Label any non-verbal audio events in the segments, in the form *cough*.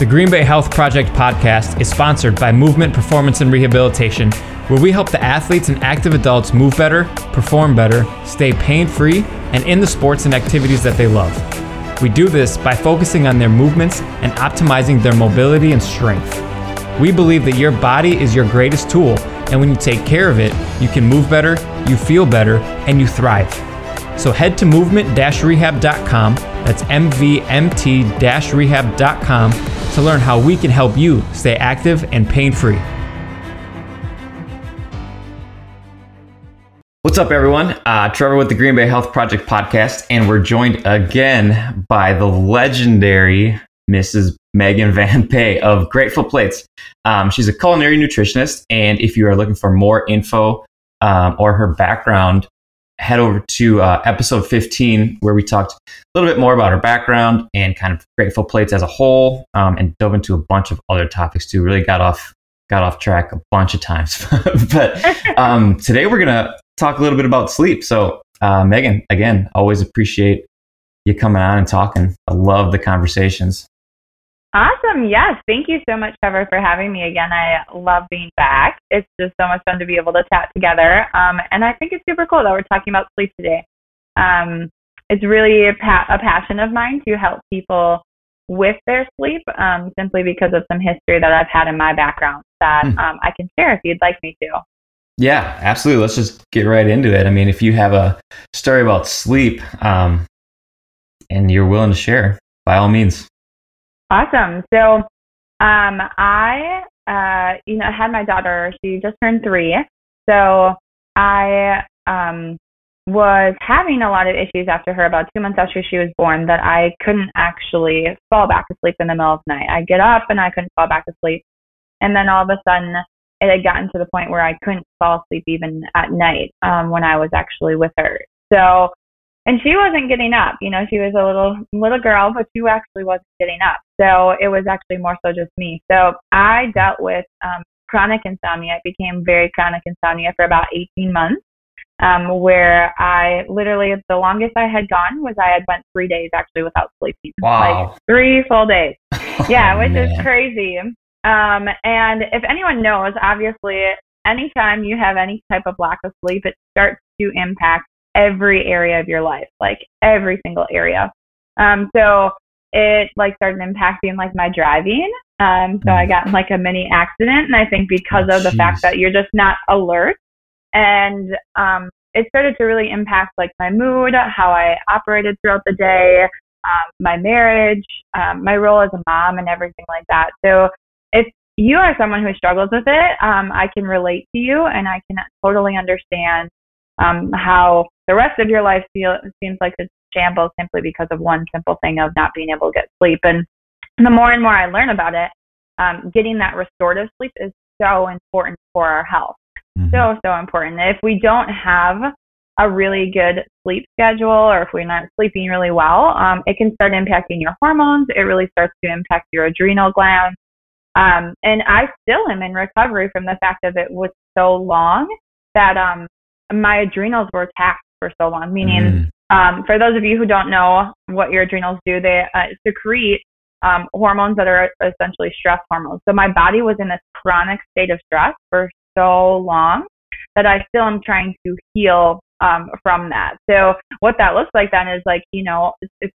The Green Bay Health Project podcast is sponsored by Movement Performance and Rehabilitation, where we help the athletes and active adults move better, perform better, stay pain free, and in the sports and activities that they love. We do this by focusing on their movements and optimizing their mobility and strength. We believe that your body is your greatest tool, and when you take care of it, you can move better, you feel better, and you thrive. So head to movement-rehab.com, that's mvmt-rehab.com to learn how we can help you stay active and pain free. What's up, everyone? Uh, Trevor with the Green Bay Health Project podcast, and we're joined again by the legendary Mrs. Megan Van Pay of Grateful Plates. Um, she's a culinary nutritionist, and if you are looking for more info um, or her background, head over to uh, episode 15 where we talked a little bit more about her background and kind of grateful plates as a whole um, and dove into a bunch of other topics too. Really got off got off track a bunch of times. *laughs* But *laughs* um, today we're gonna talk a little bit about sleep. So uh, megan again always appreciate you coming on and talking. I love the conversations Awesome. Yes. Thank you so much, Trevor, for having me again. I love being back. It's just so much fun to be able to chat together. Um, and I think it's super cool that we're talking about sleep today. Um, it's really a, pa- a, passion of mine to help people with their sleep um, simply because of some history that I've had in my background that mm. I can share if you'd like me to. Yeah, absolutely. Let's just get right into it. I mean, if you have a story about sleep um, and you're willing to share, by all means. Awesome. So, um, I, uh, you know, had my daughter. She just turned three. So I um, was having a lot of issues after her about two months after she was born that I couldn't actually fall back to sleep in the middle of the night. I'd get up and I couldn't fall back to sleep. And then all of a sudden, it had gotten to the point where I couldn't fall asleep even at night um, when I was actually with her. So and she wasn't getting up. You know, she was a little little girl, but she actually wasn't getting up. So it was actually more so just me. So I dealt with um, chronic insomnia. It became very chronic insomnia for about 18 months, um, where I literally the longest I had gone was I had went three days actually without sleeping. Wow. Like three full days. *laughs* yeah, which is crazy. Um, and if anyone knows, obviously, anytime you have any type of lack of sleep, it starts to impact every area of your life, like every single area. Um, so it like started impacting like my driving. Um, so I mm. got in like a mini accident, and I think because oh, of the fact that you're just not alert, and um, it started to really impact like my mood, how I operated throughout the day, um, my marriage, um, my role as a mom, and everything like that. So if you are someone who struggles with it, um, I can relate to you, and I can totally understand um, how the rest of your life feel, seems like it's shambles simply because of one simple thing of not being able to get sleep. And the more and more I learn about it, um, getting that restorative sleep is so important for our health. Mm-hmm. So, so important. If we don't have a really good sleep schedule or if we're not sleeping really well, um, it can start impacting your hormones. It really starts to impact your adrenal glands. Um, and I still am in recovery from the fact that it was so long that um, my adrenals were taxed for so long. Meaning, mm. um, for those of you who don't know what your adrenals do, they uh, secrete um, hormones that are essentially stress hormones. So my body was in this chronic state of stress for so long that I still am trying to heal um, from that. So what that looks like then is like, you know,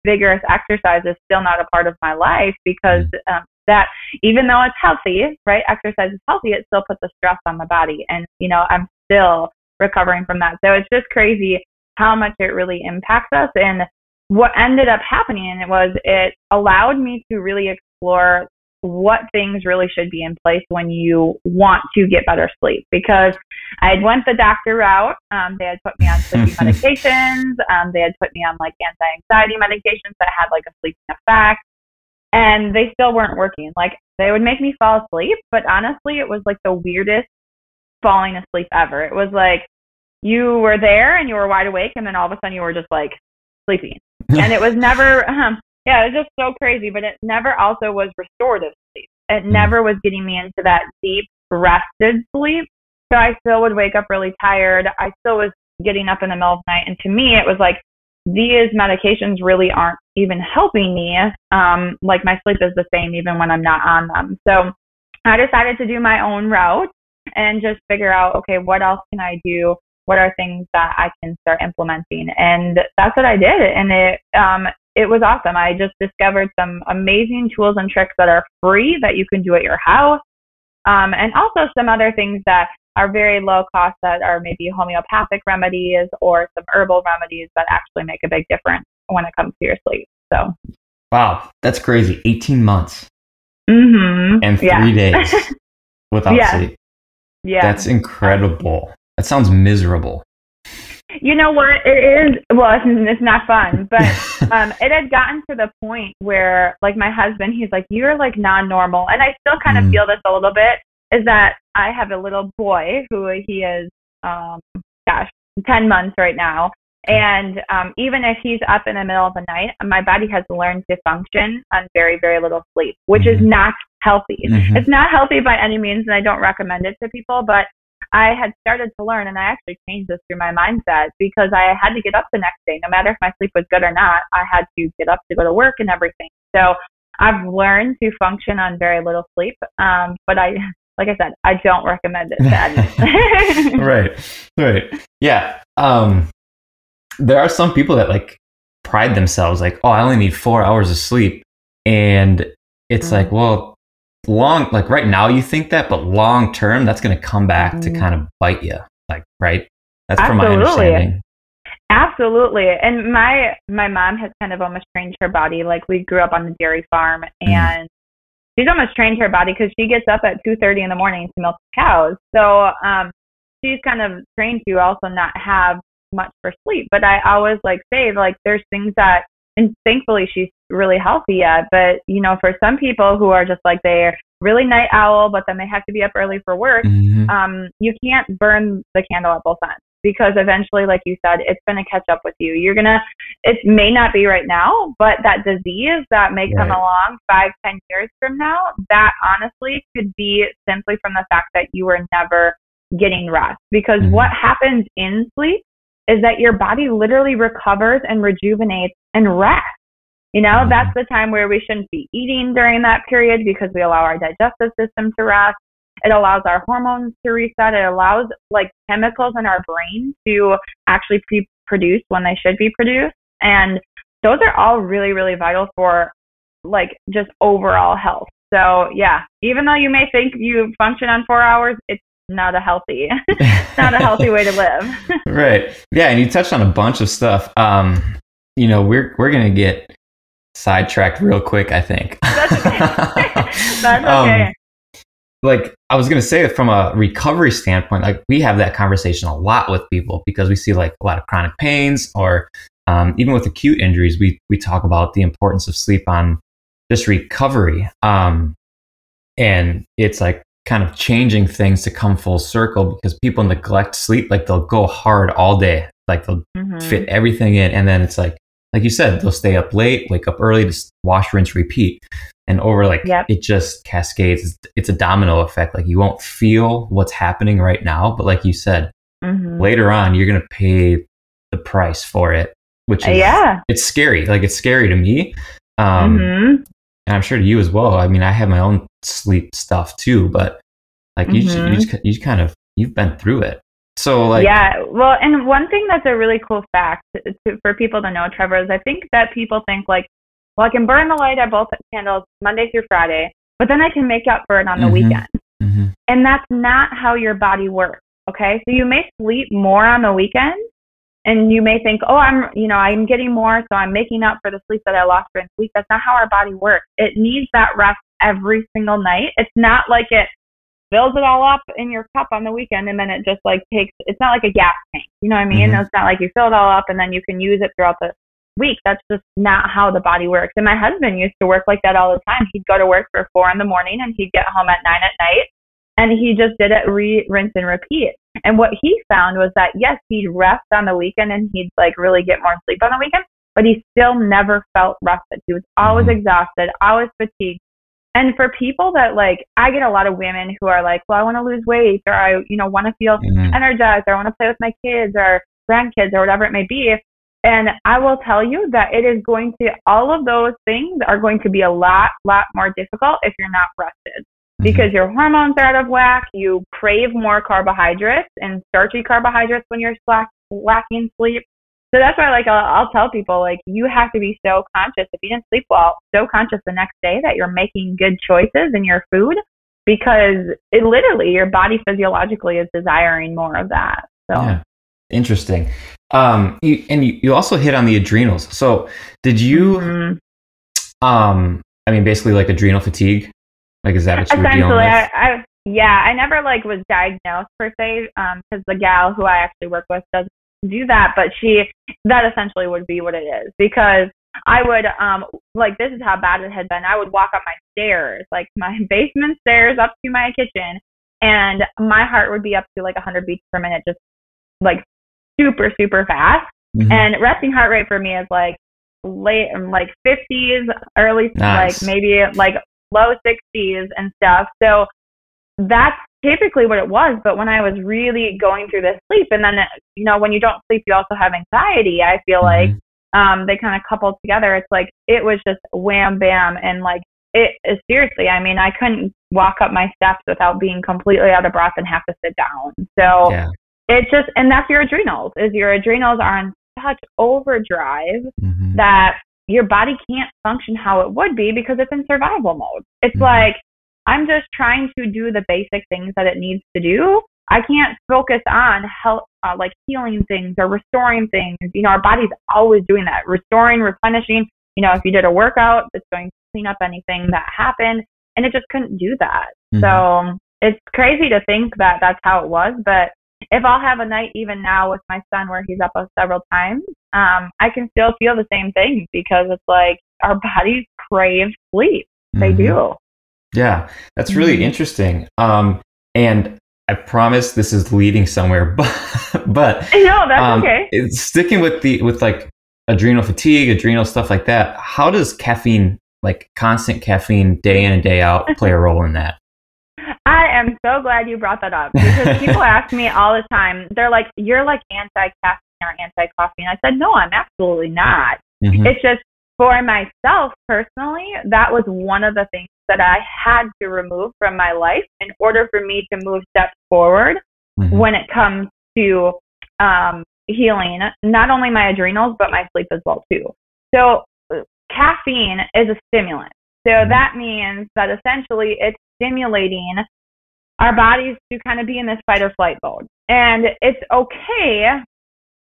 vigorous exercise is still not a part of my life because mm. um, that even though it's healthy, right? Exercise is healthy, it still puts a stress on the body. And, you know, I'm still recovering from that. So it's just crazy how much it really impacts us. And what ended up happening was it allowed me to really explore what things really should be in place when you want to get better sleep because I had went the doctor route. Um, they had put me on *laughs* sleeping medications. Um, they had put me on like anti-anxiety medications that had like a sleeping effect. and they still weren't working. Like they would make me fall asleep, but honestly, it was like the weirdest falling asleep ever. It was like you were there and you were wide awake, and then all of a sudden you were just like sleeping, and it was *laughs* never. Um, yeah, it was just so crazy, but it never also was restorative sleep. It mm. never was getting me into that deep rested sleep. So I still would wake up really tired. I still was getting up in the middle of the night. And to me, it was like these medications really aren't even helping me. Um, like my sleep is the same even when I'm not on them. So I decided to do my own route and just figure out, okay, what else can I do? What are things that I can start implementing? And that's what I did. And it, um, it was awesome. I just discovered some amazing tools and tricks that are free that you can do at your house. Um, and also some other things that are very low cost that are maybe homeopathic remedies or some herbal remedies that actually make a big difference when it comes to your sleep. So, wow, that's crazy. 18 months mm-hmm. and three yeah. days *laughs* without yeah. sleep. Yeah. That's incredible. That sounds miserable. You know what? It is, well, it's, it's not fun, *laughs* but um, it had gotten to the point where, like, my husband, he's like, You're like non normal. And I still kind of mm. feel this a little bit is that I have a little boy who he is, um, gosh, 10 months right now. And um, even if he's up in the middle of the night, my body has learned to function on very, very little sleep, which mm-hmm. is not healthy. Mm-hmm. It's not healthy by any means, and I don't recommend it to people. But I had started to learn, and I actually changed this through my mindset because I had to get up the next day, no matter if my sleep was good or not. I had to get up to go to work and everything. So I've learned to function on very little sleep. Um, but I *laughs* like I said, I don't recommend it to *laughs* *laughs* right, right, yeah. Um, there are some people that like pride themselves, like, oh, I only need four hours of sleep, and it's mm-hmm. like, well, long, like right now you think that, but long term, that's going to come back mm-hmm. to kind of bite you, like, right? That's Absolutely. from my understanding. Absolutely. And my my mom has kind of almost trained her body. Like we grew up on the dairy farm mm. and she's almost trained her body because she gets up at 2.30 in the morning to milk cows. So um, she's kind of trained to also not have much for sleep. But I always like say like there's things that, and thankfully she's really healthy yet. But you know, for some people who are just like they're really night owl, but then they have to be up early for work, mm-hmm. um, you can't burn the candle at both ends because eventually, like you said, it's going to catch up with you. You're going to, it may not be right now, but that disease that may come right. along five, ten years from now, that honestly could be simply from the fact that you were never getting rest. Because mm-hmm. what happens in sleep is that your body literally recovers and rejuvenates and rests. You know, that's the time where we shouldn't be eating during that period because we allow our digestive system to rest. It allows our hormones to reset. It allows like chemicals in our brain to actually be produced when they should be produced. And those are all really, really vital for like just overall health. So yeah, even though you may think you function on four hours, it's not a healthy, *laughs* not a healthy way to live. *laughs* right. Yeah, and you touched on a bunch of stuff. Um, you know, we're we're gonna get sidetracked real quick. I think. That's okay. *laughs* That's okay. Um, like I was gonna say from a recovery standpoint, like we have that conversation a lot with people because we see like a lot of chronic pains or um, even with acute injuries, we we talk about the importance of sleep on just recovery. Um, and it's like kind of changing things to come full circle because people neglect sleep. Like they'll go hard all day, like they'll mm-hmm. fit everything in, and then it's like like you said, they'll stay up late, wake up early, just wash, rinse, repeat and over like yep. it just cascades it's a domino effect like you won't feel what's happening right now but like you said mm-hmm. later on you're going to pay the price for it which is yeah it's scary like it's scary to me um mm-hmm. and i'm sure to you as well i mean i have my own sleep stuff too but like mm-hmm. you, you just you kind of you've been through it so like yeah well and one thing that's a really cool fact to, for people to know trevor is i think that people think like well, I can burn the light at both candles Monday through Friday, but then I can make up for it on the mm-hmm. weekend. Mm-hmm. And that's not how your body works. Okay. So you may sleep more on the weekend and you may think, oh, I'm, you know, I'm getting more, so I'm making up for the sleep that I lost during the week. That's not how our body works. It needs that rest every single night. It's not like it fills it all up in your cup on the weekend and then it just like takes, it's not like a gas tank. You know what I mean? Mm-hmm. It's not like you fill it all up and then you can use it throughout the week. That's just not how the body works. And my husband used to work like that all the time. He'd go to work for four in the morning and he'd get home at nine at night. And he just did it re rinse and repeat. And what he found was that yes, he'd rest on the weekend and he'd like really get more sleep on the weekend, but he still never felt rested. He was always mm-hmm. exhausted, always fatigued. And for people that like, I get a lot of women who are like, well, I want to lose weight or I, you know, want to feel mm-hmm. energized or I want to play with my kids or grandkids or whatever it may be. And I will tell you that it is going to, all of those things are going to be a lot, lot more difficult if you're not rested mm-hmm. because your hormones are out of whack. You crave more carbohydrates and starchy carbohydrates when you're slack, lacking sleep. So that's why, like, I'll, I'll tell people, like, you have to be so conscious if you didn't sleep well, so conscious the next day that you're making good choices in your food because it literally your body physiologically is desiring more of that. So yeah. interesting. Um, you, and you, you also hit on the adrenals. So did you, mm-hmm. um, I mean, basically like adrenal fatigue? Like, is that what you were dealing with? I, I, yeah, I never like was diagnosed per se, um, because the gal who I actually work with doesn't do that, but she that essentially would be what it is because I would um like this is how bad it had been. I would walk up my stairs, like my *laughs* basement stairs up to my kitchen, and my heart would be up to like 100 beats per minute, just like super super fast. Mm-hmm. And resting heart rate for me is like late like 50s, early nice. like maybe like low 60s and stuff. So that's typically what it was. But when I was really going through this sleep, and then, you know, when you don't sleep, you also have anxiety, I feel mm-hmm. like um, they kind of coupled together. It's like it was just wham bam. And like, it is seriously, I mean, I couldn't walk up my steps without being completely out of breath and have to sit down. So yeah. it just, and that's your adrenals, is your adrenals are on such overdrive mm-hmm. that your body can't function how it would be because it's in survival mode. It's mm-hmm. like I'm just trying to do the basic things that it needs to do. I can't focus on help, uh, like healing things or restoring things. You know, our body's always doing that, restoring, replenishing. You know, if you did a workout, it's going to clean up anything that happened, and it just couldn't do that. Mm-hmm. So it's crazy to think that that's how it was. But if I'll have a night even now with my son where he's up several times, um, I can still feel the same thing because it's like our bodies crave sleep. They mm-hmm. do. Yeah, that's really mm-hmm. interesting. Um, and I promise this is leading somewhere, *laughs* but but *laughs* no, that's um, okay. Sticking with the with like adrenal fatigue, adrenal stuff like that. How does caffeine, like constant caffeine, day in and day out, *laughs* play a role in that? I am so glad you brought that up because people ask me all the time. They're like, "You're like anti-caffeine or anti-coffee," and I said, "No, I'm absolutely not. Mm-hmm. It's just for myself personally, that was one of the things that I had to remove from my life in order for me to move steps forward mm-hmm. when it comes to um, healing not only my adrenals but my sleep as well too. So caffeine is a stimulant. So mm-hmm. that means that essentially it's stimulating our bodies to kind of be in this fight or flight mode. And it's okay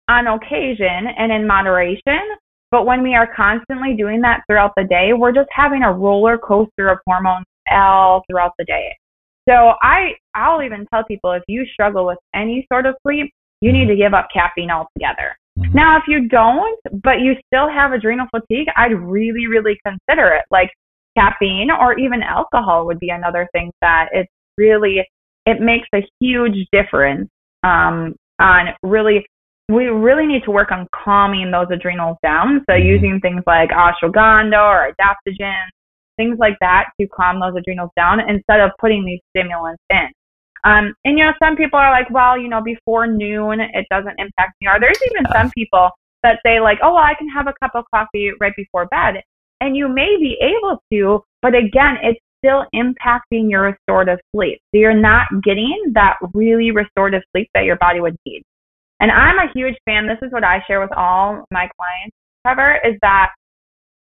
on occasion and in moderation but when we are constantly doing that throughout the day, we're just having a roller coaster of hormones all throughout the day. So I I'll even tell people if you struggle with any sort of sleep, you need to give up caffeine altogether. Mm-hmm. Now, if you don't, but you still have adrenal fatigue, I'd really, really consider it. Like caffeine or even alcohol would be another thing that it's really it makes a huge difference um, on really we really need to work on calming those adrenals down. So mm-hmm. using things like ashwagandha or adaptogens, things like that to calm those adrenals down instead of putting these stimulants in. Um, and you know, some people are like, well, you know, before noon it doesn't impact me. Or there's even some people that say like, oh, well, I can have a cup of coffee right before bed, and you may be able to, but again, it's still impacting your restorative sleep. So you're not getting that really restorative sleep that your body would need. And I'm a huge fan. This is what I share with all my clients, Trevor, is that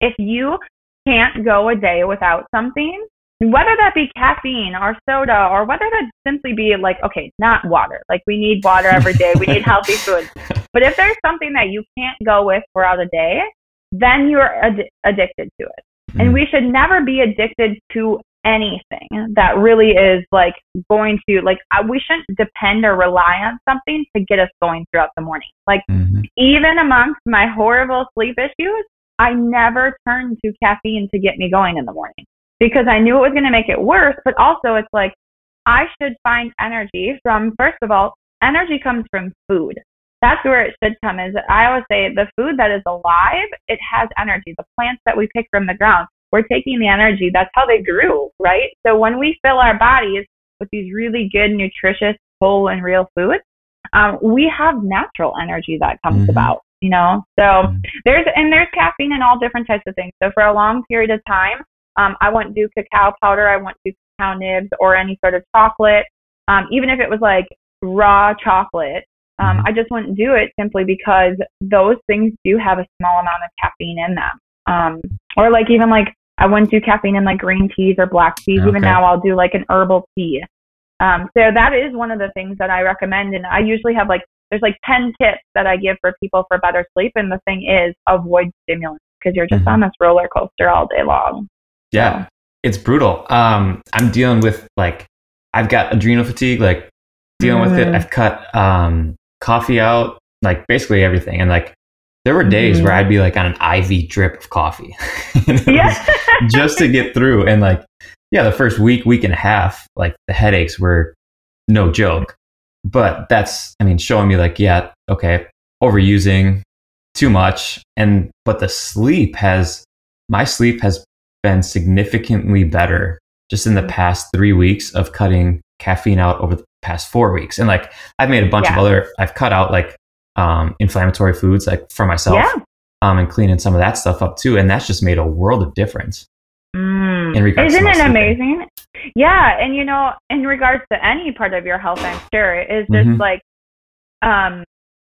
if you can't go a day without something, whether that be caffeine or soda or whether that simply be like, okay, not water. Like we need water every day. We need healthy *laughs* food. But if there's something that you can't go with throughout the day, then you're ad- addicted to it. And hmm. we should never be addicted to anything that really is like going to like we shouldn't depend or rely on something to get us going throughout the morning. Like mm-hmm. even amongst my horrible sleep issues, I never turned to caffeine to get me going in the morning because I knew it was going to make it worse, but also it's like I should find energy from first of all, energy comes from food. That's where it should come is I always say the food that is alive, it has energy. The plants that we pick from the ground, we're taking the energy. That's how they grew, right? So when we fill our bodies with these really good, nutritious, whole and real foods, um, we have natural energy that comes mm-hmm. about, you know? So mm-hmm. there's, and there's caffeine in all different types of things. So for a long period of time, um, I wouldn't do cacao powder. I wouldn't do cacao nibs or any sort of chocolate. Um, even if it was like raw chocolate, um, mm-hmm. I just wouldn't do it simply because those things do have a small amount of caffeine in them. Um, or like even like I wouldn't do caffeine in like green teas or black teas. Okay. Even now, I'll do like an herbal tea. Um, so that is one of the things that I recommend, and I usually have like there's like ten tips that I give for people for better sleep, and the thing is avoid stimulants because you're just mm-hmm. on this roller coaster all day long. Yeah, so. it's brutal. Um, I'm dealing with like I've got adrenal fatigue, like dealing mm. with it. Mm. I've cut um, coffee out, like basically everything, and like there were days mm-hmm. where I'd be like on an IV drip of coffee. *laughs* yeah. *laughs* just to get through. And like, yeah, the first week, week and a half, like the headaches were no joke. But that's, I mean, showing me like, yeah, okay, overusing too much. And, but the sleep has, my sleep has been significantly better just in the mm-hmm. past three weeks of cutting caffeine out over the past four weeks. And like, I've made a bunch yeah. of other, I've cut out like um, inflammatory foods like for myself yeah. um, and cleaning some of that stuff up too. And that's just made a world of difference. Mm. In regards Isn't it amazing? Yeah. And you know, in regards to any part of your health, I'm sure is just mm-hmm. like, um,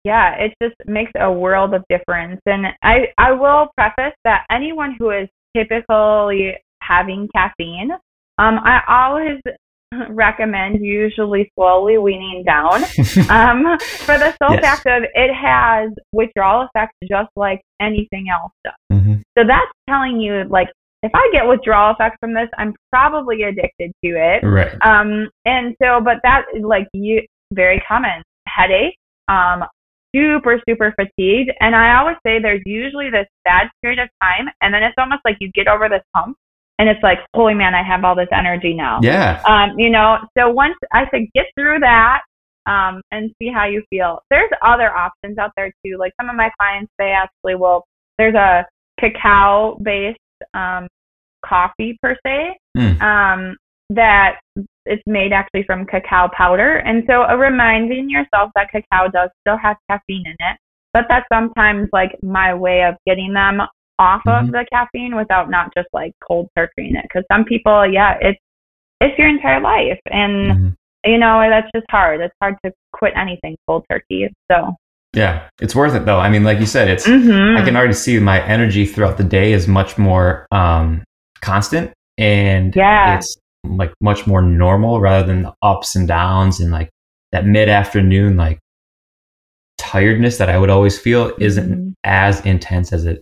yeah, it just makes a world of difference. And I, I will preface that anyone who is typically having caffeine, um, I always *laughs* recommend usually slowly weaning down *laughs* um, for the sole yes. fact of it has withdrawal effects just like anything else does. Mm-hmm. So that's telling you like if I get withdrawal effects from this, I'm probably addicted to it. Right. Um, and so, but that is like you very common headache, um, super, super fatigued. And I always say there's usually this bad period of time, and then it's almost like you get over this hump, and it's like, holy man, I have all this energy now. Yeah. Um, you know, so once I said get through that um, and see how you feel. There's other options out there too. Like some of my clients, they actually will. There's a cacao based um, coffee per se mm. um, that it's made actually from cacao powder, and so uh, reminding yourself that cacao does still have caffeine in it. But that's sometimes like my way of getting them off mm-hmm. of the caffeine without not just like cold turkeying it. Because some people, yeah, it's it's your entire life, and mm-hmm. you know that's just hard. It's hard to quit anything cold turkey. So yeah, it's worth it though. I mean, like you said, it's mm-hmm. I can already see my energy throughout the day is much more um, constant, and yeah, it's like much more normal rather than the ups and downs and like that mid afternoon like tiredness that I would always feel isn't mm-hmm. as intense as it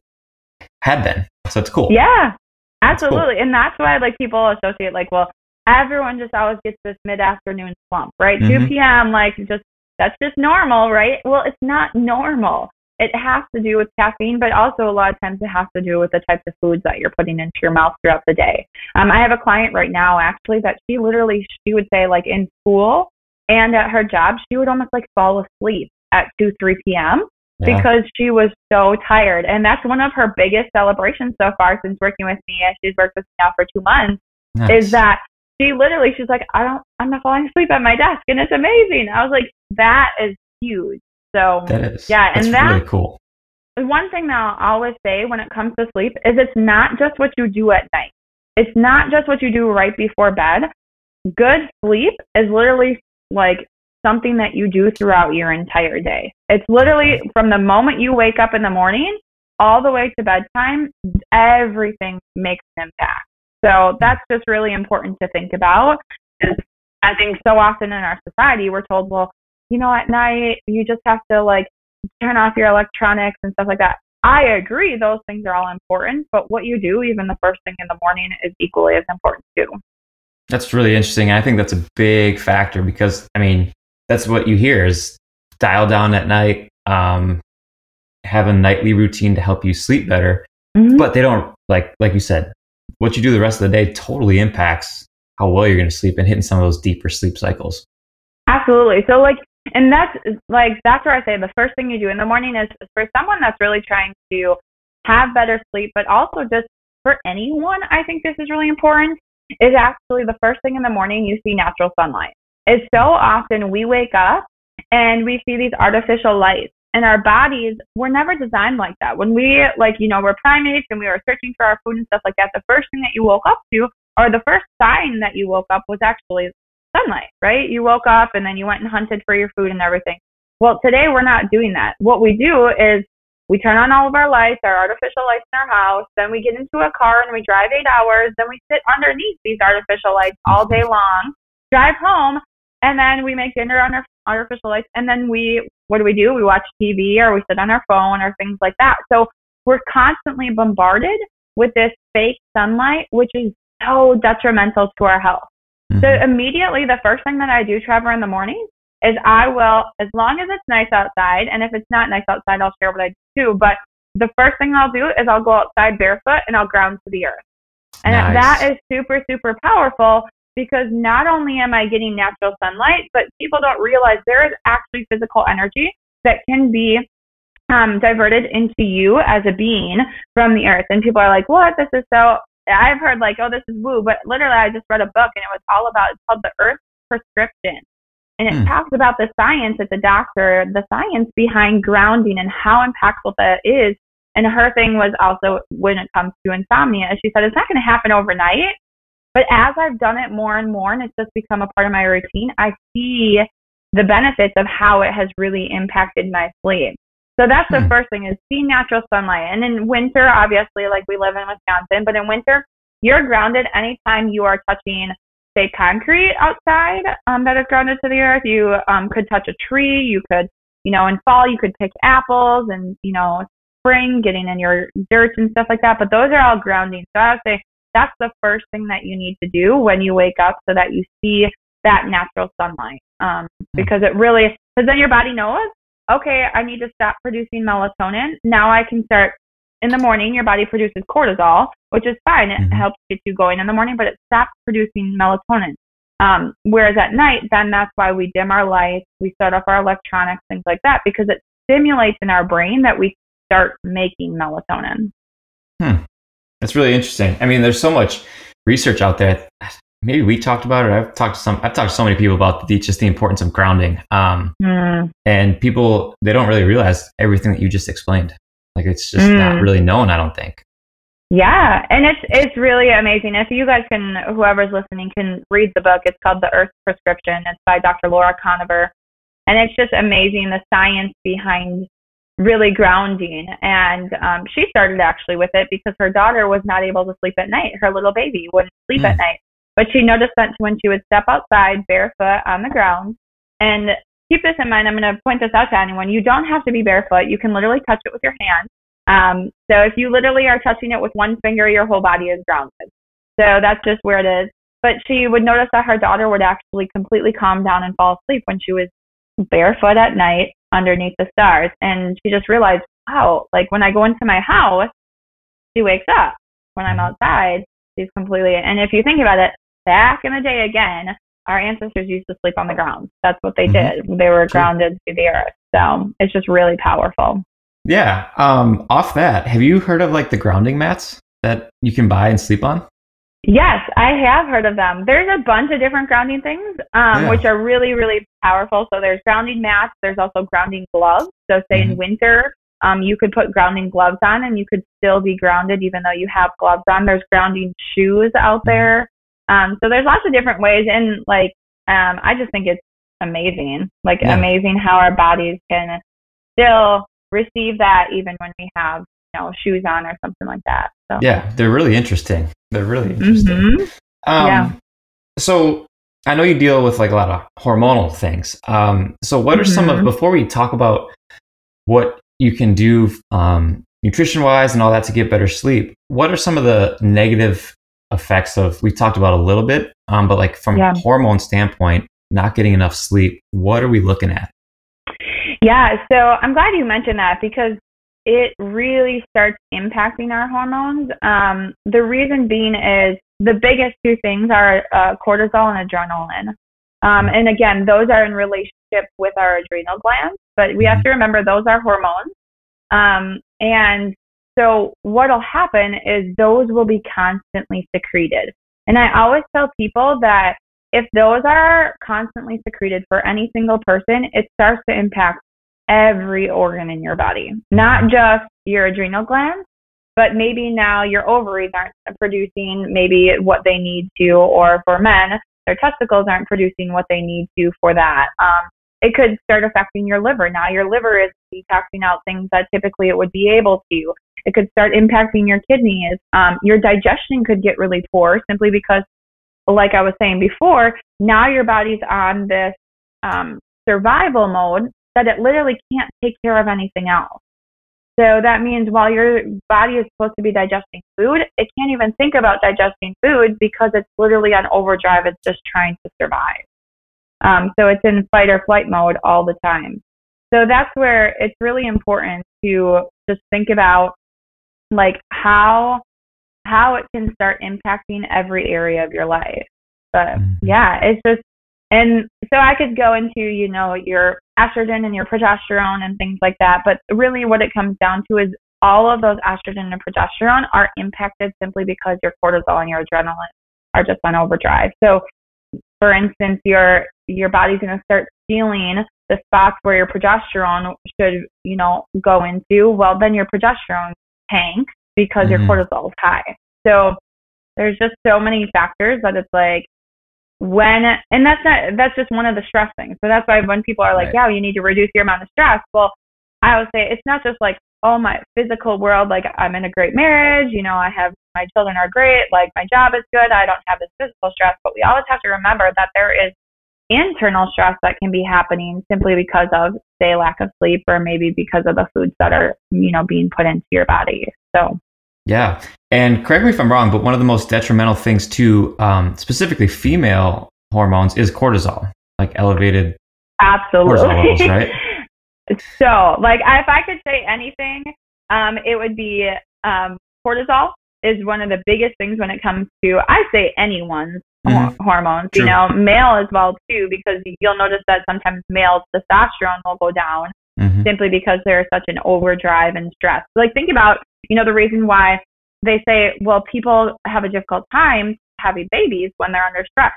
had been. So it's cool. Yeah, absolutely. Cool. And that's why like people associate like, well, everyone just always gets this mid afternoon slump, right? Mm-hmm. 2 p.m. like just that's just normal, right? Well, it's not normal. It has to do with caffeine, but also a lot of times it has to do with the types of foods that you're putting into your mouth throughout the day. Um, I have a client right now actually that she literally she would say like in school and at her job she would almost like fall asleep at 2 3 p.m yeah. because she was so tired. And that's one of her biggest celebrations so far since working with me. And she's worked with me now for two months. Nice. Is that she literally she's like, I don't I'm not falling asleep at my desk and it's amazing. I was like, that is huge. So that is yeah, and that's really cool. One thing that I'll always say when it comes to sleep is it's not just what you do at night. It's not just what you do right before bed. Good sleep is literally like something that you do throughout your entire day. It's literally from the moment you wake up in the morning all the way to bedtime, everything makes an impact. So that's just really important to think about. I think so often in our society, we're told, well, you know, at night, you just have to like turn off your electronics and stuff like that. I agree, those things are all important, but what you do even the first thing in the morning is equally as important too. That's really interesting. I think that's a big factor because I mean that's what you hear is dial down at night, um, have a nightly routine to help you sleep better. Mm-hmm. But they don't like like you said, what you do the rest of the day totally impacts how well you're going to sleep and hitting some of those deeper sleep cycles. Absolutely. So like and that's like that's where I say the first thing you do in the morning is for someone that's really trying to have better sleep, but also just for anyone, I think this is really important. Is actually the first thing in the morning you see natural sunlight. It's so often we wake up and we see these artificial lights and our bodies were never designed like that. When we like, you know, we're primates and we were searching for our food and stuff like that, the first thing that you woke up to or the first sign that you woke up was actually sunlight, right? You woke up and then you went and hunted for your food and everything. Well, today we're not doing that. What we do is we turn on all of our lights, our artificial lights in our house, then we get into a car and we drive eight hours, then we sit underneath these artificial lights all day long, drive home, and then we make dinner on our artificial lights, and then we, what do we do? We watch TV or we sit on our phone or things like that. So we're constantly bombarded with this fake sunlight, which is so detrimental to our health. Mm-hmm. So immediately, the first thing that I do, Trevor, in the morning is I will, as long as it's nice outside, and if it's not nice outside, I'll share what I do. But the first thing I'll do is I'll go outside barefoot and I'll ground to the earth. And nice. that is super, super powerful because not only am I getting natural sunlight, but people don't realize there is actually physical energy that can be um, diverted into you as a being from the earth. And people are like, what? This is so I've heard like, oh, this is woo, but literally, I just read a book and it was all about. It's called the Earth Prescription, and it hmm. talks about the science as a doctor, the science behind grounding and how impactful that is. And her thing was also when it comes to insomnia, she said it's not going to happen overnight, but as I've done it more and more, and it's just become a part of my routine, I see the benefits of how it has really impacted my sleep. So that's the hmm. first thing is see natural sunlight. And in winter, obviously, like we live in Wisconsin, but in winter, you're grounded anytime you are touching, say, concrete outside um, that is grounded to the earth. You um, could touch a tree. You could, you know, in fall, you could pick apples and, you know, spring, getting in your dirt and stuff like that. But those are all grounding. So I would say that's the first thing that you need to do when you wake up so that you see that natural sunlight. Um, hmm. because it really, because then your body knows okay, I need to stop producing melatonin. Now I can start in the morning. Your body produces cortisol, which is fine. It mm-hmm. helps get you going in the morning, but it stops producing melatonin. Um, whereas at night, then that's why we dim our lights, we start off our electronics, things like that, because it stimulates in our brain that we start making melatonin. Hmm. That's really interesting. I mean, there's so much research out there maybe we talked about it. I've talked to some. I've talked to so many people about the, just the importance of grounding. Um, mm. and people they don't really realize everything that you just explained. Like it's just mm. not really known. I don't think. Yeah, and it's it's really amazing. If you guys can, whoever's listening can read the book. It's called The Earth Prescription. It's by Dr. Laura Koniver, and it's just amazing the science behind really grounding. And um, she started actually with it because her daughter was not able to sleep at night. Her little baby wouldn't sleep mm. at night. But she noticed that when she would step outside barefoot on the ground, and keep this in mind, I'm going to point this out to anyone. You don't have to be barefoot. You can literally touch it with your hand. Um, so if you literally are touching it with one finger, your whole body is grounded. So that's just where it is. But she would notice that her daughter would actually completely calm down and fall asleep when she was barefoot at night underneath the stars. And she just realized, wow, like when I go into my house, she wakes up. When I'm mm-hmm. outside, she's completely. And if you think about it, back in the day again, our ancestors used to sleep on the ground. That's what they mm-hmm. did. They were grounded to the earth. So it's just really powerful. Yeah. Um, off that, have you heard of like the grounding mats that you can buy and sleep on? Yes, I have heard of them. There's a bunch of different grounding things, um, yeah. which are really, really powerful. So there's grounding mats. There's also grounding gloves. So say mm-hmm. in winter, um, you could put grounding gloves on and you could still be grounded even though you have gloves on. There's grounding shoes out mm-hmm. there. Um, so there's lots of different ways, and like um, I just think it's amazing, like yeah. amazing how our bodies can still receive that even when we have you know shoes on or something like that. So yeah, they're really interesting. They're really interesting. Mm-hmm. Um, yeah. So I know you deal with like a lot of hormonal things. Um, so what are mm-hmm. some of mm-hmm. before we talk about what you can do um, nutrition wise and all that to get better sleep? What are some of the negative effects of we talked about a little bit, um, but like from yeah. hormone standpoint, not getting enough sleep, what are we looking at? Yeah, so I'm glad you mentioned that because it really starts impacting our hormones. Um, the reason being is the biggest two things are uh, cortisol and adrenaline. Um, and again, those are in relationship with our adrenal glands, but we have mm-hmm. to remember those are hormones. Um, and so what'll happen is those will be constantly secreted. And I always tell people that if those are constantly secreted for any single person, it starts to impact every organ in your body, not just your adrenal glands, but maybe now your ovaries aren't producing maybe what they need to, or for men, their testicles aren't producing what they need to for that. Um, it could start affecting your liver. Now your liver is detoxing out things that typically it would be able to. It could start impacting your kidneys. Um, your digestion could get really poor simply because, like I was saying before, now your body's on this um, survival mode that it literally can't take care of anything else. So that means while your body is supposed to be digesting food, it can't even think about digesting food because it's literally on overdrive. It's just trying to survive. Um, so it's in fight or flight mode all the time. So that's where it's really important to just think about like how how it can start impacting every area of your life. But mm-hmm. yeah, it's just and so I could go into, you know, your estrogen and your progesterone and things like that. But really, what it comes down to is all of those estrogen and progesterone are impacted simply because your cortisol and your adrenaline are just on overdrive. So, for instance, your your body's going to start feeling the spots where your progesterone should, you know, go into. Well, then your progesterone tanks because mm-hmm. your cortisol is high. So there's just so many factors that it's like when and that's not that's just one of the stress things. So that's why when people are like, right. yeah, you need to reduce your amount of stress. Well, I would say it's not just like, oh my physical world, like I'm in a great marriage, you know, I have my children are great, like my job is good, I don't have this physical stress, but we always have to remember that there is internal stress that can be happening simply because of say lack of sleep or maybe because of the foods that are, you know, being put into your body. So yeah. And correct me if I'm wrong, but one of the most detrimental things to um, specifically female hormones is cortisol, like elevated Absolutely. cortisol levels, right? *laughs* so, like, if I could say anything, um, it would be um, cortisol is one of the biggest things when it comes to, I say, anyone's mm-hmm. hormones, True. you know, male as well, too, because you'll notice that sometimes male testosterone will go down mm-hmm. simply because there's such an overdrive and stress. Like, think about you know, the reason why they say, well, people have a difficult time having babies when they're under stress.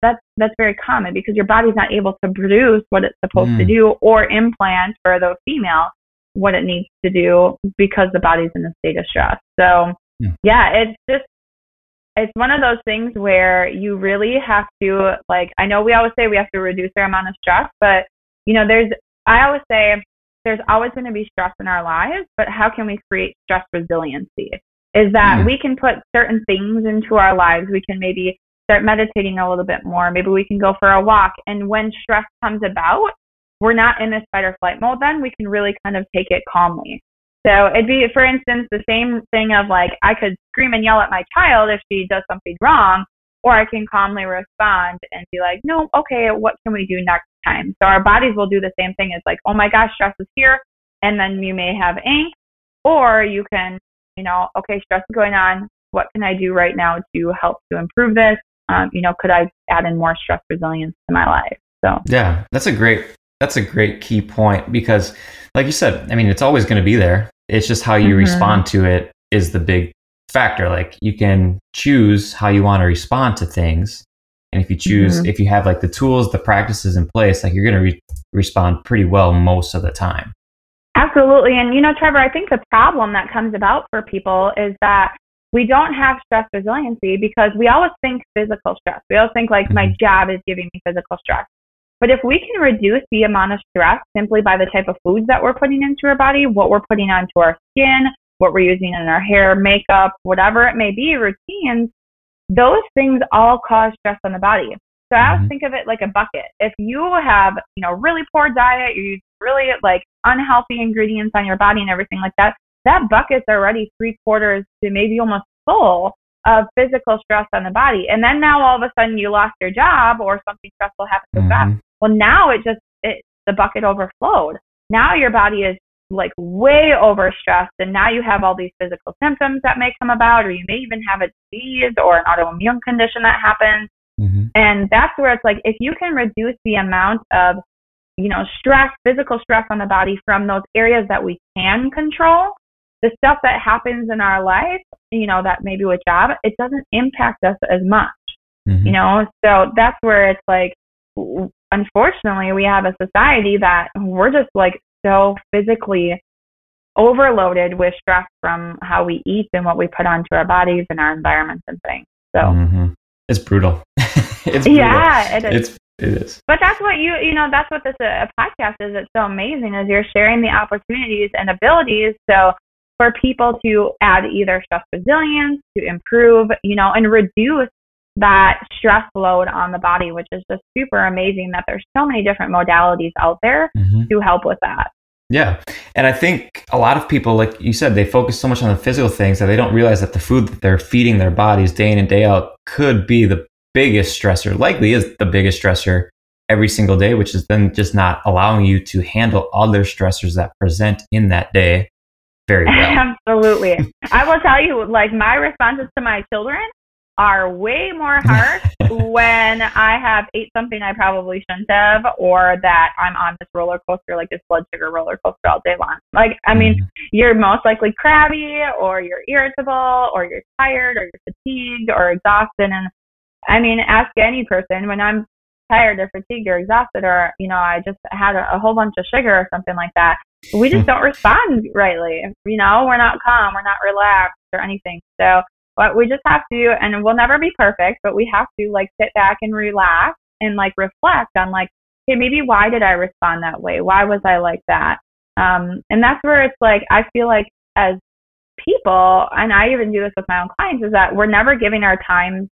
That's that's very common because your body's not able to produce what it's supposed mm. to do or implant for the female what it needs to do because the body's in a state of stress. So mm. yeah, it's just it's one of those things where you really have to like I know we always say we have to reduce our amount of stress, but you know, there's I always say there's always going to be stress in our lives, but how can we create stress resiliency? Is that mm. we can put certain things into our lives. We can maybe start meditating a little bit more. Maybe we can go for a walk. And when stress comes about, we're not in this fight or flight mode, then we can really kind of take it calmly. So it'd be, for instance, the same thing of like, I could scream and yell at my child if she does something wrong, or I can calmly respond and be like, no, okay, what can we do next time? So our bodies will do the same thing. It's like, oh my gosh, stress is here. And then you may have angst, or you can, you know, okay, stress is going on. What can I do right now to help to improve this? Um, you know, could I add in more stress resilience to my life? So yeah, that's a great that's a great key point because, like you said, I mean, it's always going to be there. It's just how you mm-hmm. respond to it is the big factor. Like you can choose how you want to respond to things. And if you choose, mm-hmm. if you have like the tools, the practices in place, like you're going to re- respond pretty well most of the time. Absolutely. And, you know, Trevor, I think the problem that comes about for people is that we don't have stress resiliency because we always think physical stress. We always think like mm-hmm. my job is giving me physical stress. But if we can reduce the amount of stress simply by the type of foods that we're putting into our body, what we're putting onto our skin, what we're using in our hair, makeup, whatever it may be, routines, those things all cause stress on the body. So I always mm-hmm. think of it like a bucket. If you have, you know, really poor diet, you use really like unhealthy ingredients on your body and everything like that, that bucket's already three quarters to maybe almost full of physical stress on the body. And then now all of a sudden you lost your job or something stressful happened to mm-hmm. Well, now it just, it, the bucket overflowed. Now your body is like way overstressed and now you have all these physical symptoms that may come about or you may even have a disease or an autoimmune condition that happens. Mm-hmm. And that's where it's like if you can reduce the amount of you know, stress, physical stress on the body from those areas that we can control, the stuff that happens in our life, you know, that maybe with job, it doesn't impact us as much. Mm-hmm. You know, so that's where it's like, unfortunately, we have a society that we're just like so physically overloaded with stress from how we eat and what we put onto our bodies and our environments and things. So mm-hmm. it's brutal. *laughs* it's brutal. yeah, it is. It's it is. But that's what you, you know, that's what this uh, podcast is. It's so amazing is you're sharing the opportunities and abilities. So for people to add either stress resilience, to improve, you know, and reduce that stress load on the body, which is just super amazing that there's so many different modalities out there mm-hmm. to help with that. Yeah. And I think a lot of people, like you said, they focus so much on the physical things that they don't realize that the food that they're feeding their bodies day in and day out could be the biggest stressor, likely is the biggest stressor every single day, which is then just not allowing you to handle other stressors that present in that day very well. *laughs* Absolutely. I will tell you, like, my responses to my children are way more harsh *laughs* when I have ate something I probably shouldn't have, or that I'm on this roller coaster, like this blood sugar roller coaster all day long. Like, I mean, mm. you're most likely crabby, or you're irritable, or you're tired, or you're fatigued, or exhausted. And I mean, ask any person when I'm tired or fatigued or exhausted or, you know, I just had a, a whole bunch of sugar or something like that. We just don't respond rightly. You know, we're not calm, we're not relaxed or anything. So, but we just have to, and we'll never be perfect, but we have to like sit back and relax and like reflect on like, hey, maybe why did I respond that way? Why was I like that? Um, and that's where it's like, I feel like as people, and I even do this with my own clients, is that we're never giving our time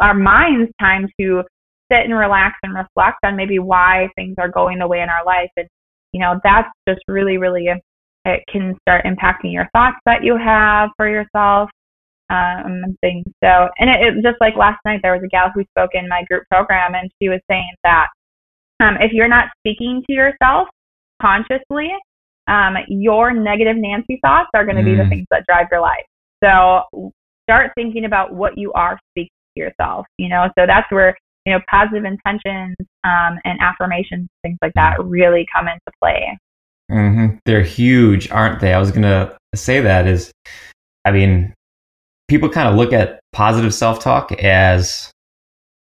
our minds time to sit and relax and reflect on maybe why things are going the way in our life and you know that's just really really it can start impacting your thoughts that you have for yourself um, and things so and it, it just like last night there was a gal who spoke in my group program and she was saying that um, if you're not speaking to yourself consciously um, your negative nancy thoughts are going to mm. be the mm. things that drive your life so start thinking about what you are speaking to yourself, you know? So that's where, you know, positive intentions um, and affirmations, things like that really come into play. Mm-hmm. They're huge, aren't they? I was going to say that is, I mean, people kind of look at positive self talk as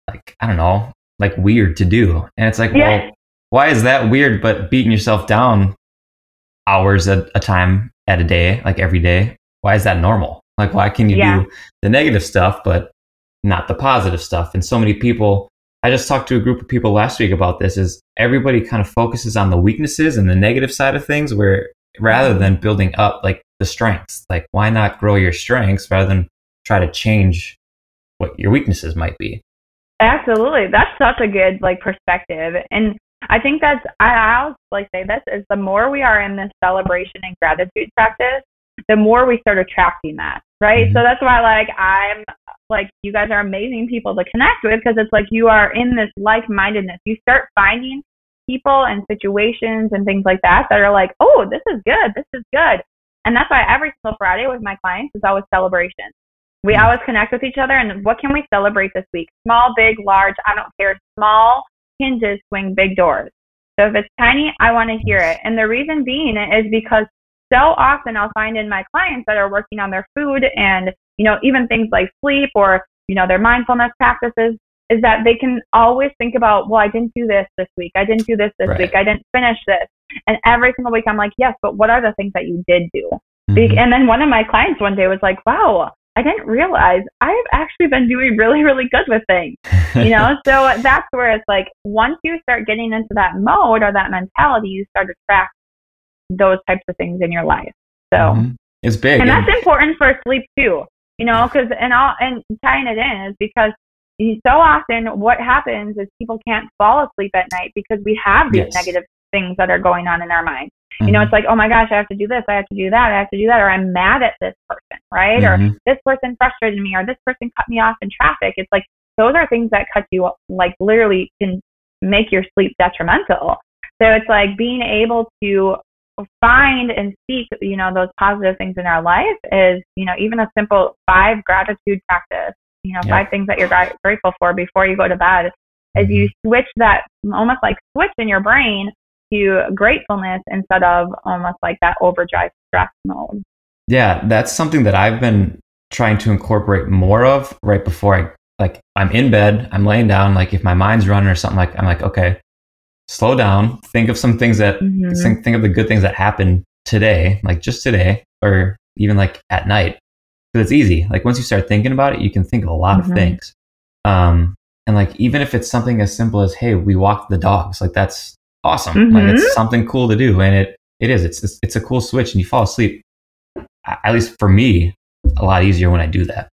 like, I don't know, like weird to do. And it's like, yeah. well, why is that weird, but beating yourself down hours at a time at a day, like every day? Why is that normal? Like, why can you yeah. do the negative stuff, but not the positive stuff. And so many people, I just talked to a group of people last week about this, is everybody kind of focuses on the weaknesses and the negative side of things where rather than building up like the strengths, like why not grow your strengths rather than try to change what your weaknesses might be? Absolutely. That's such a good like perspective. And I think that's I always like say this is the more we are in this celebration and gratitude practice, the more we start attracting that, right? Mm-hmm. So that's why like I'm like you guys are amazing people to connect with because it's like you are in this like-mindedness. You start finding people and situations and things like that that are like, "Oh, this is good. This is good." And that's why every single Friday with my clients is always celebration. We always connect with each other and what can we celebrate this week? Small, big, large, I don't care. Small hinges swing big doors. So if it's tiny, I want to hear it. And the reason being is because so often I'll find in my clients that are working on their food and, you know, even things like sleep or, you know, their mindfulness practices is that they can always think about, well, I didn't do this this week. I didn't do this this right. week. I didn't finish this. And every single week I'm like, yes, but what are the things that you did do? Mm-hmm. And then one of my clients one day was like, wow, I didn't realize I've actually been doing really, really good with things. You know, *laughs* so that's where it's like once you start getting into that mode or that mentality, you start to track those types of things in your life. So mm-hmm. it's big, and that's important for sleep too. You know, because and all and tying it in is because so often what happens is people can't fall asleep at night because we have these yes. negative things that are going on in our mind. Mm-hmm. You know, mm-hmm. it's like, oh my gosh, I have to do this, I have to do that, I have to do that, or I'm mad at this person, right? Mm-hmm. Or this person frustrated me, or this person cut me off in traffic. It's like those are things that cut you like literally can make your sleep detrimental. So it's like being able to find and seek, you know, those positive things in our life is, you know, even a simple five gratitude practice, you know, yeah. five things that you're grateful for before you go to bed. As you mm-hmm. switch that almost like switch in your brain to gratefulness instead of almost like that overdrive stress mode. Yeah, that's something that I've been trying to incorporate more of right before I like I'm in bed, I'm laying down, like if my mind's running or something like I'm like, okay, slow down, think of some things that mm-hmm. think, think of the good things that happened today, like just today, or even like at night. Because it's easy. Like once you start thinking about it, you can think of a lot mm-hmm. of things. Um, and like even if it's something as simple as, hey, we walked the dogs, like that's awesome. Mm-hmm. Like it's something cool to do, and it it is. It's it's a cool switch, and you fall asleep. At least for me, a lot easier when I do that.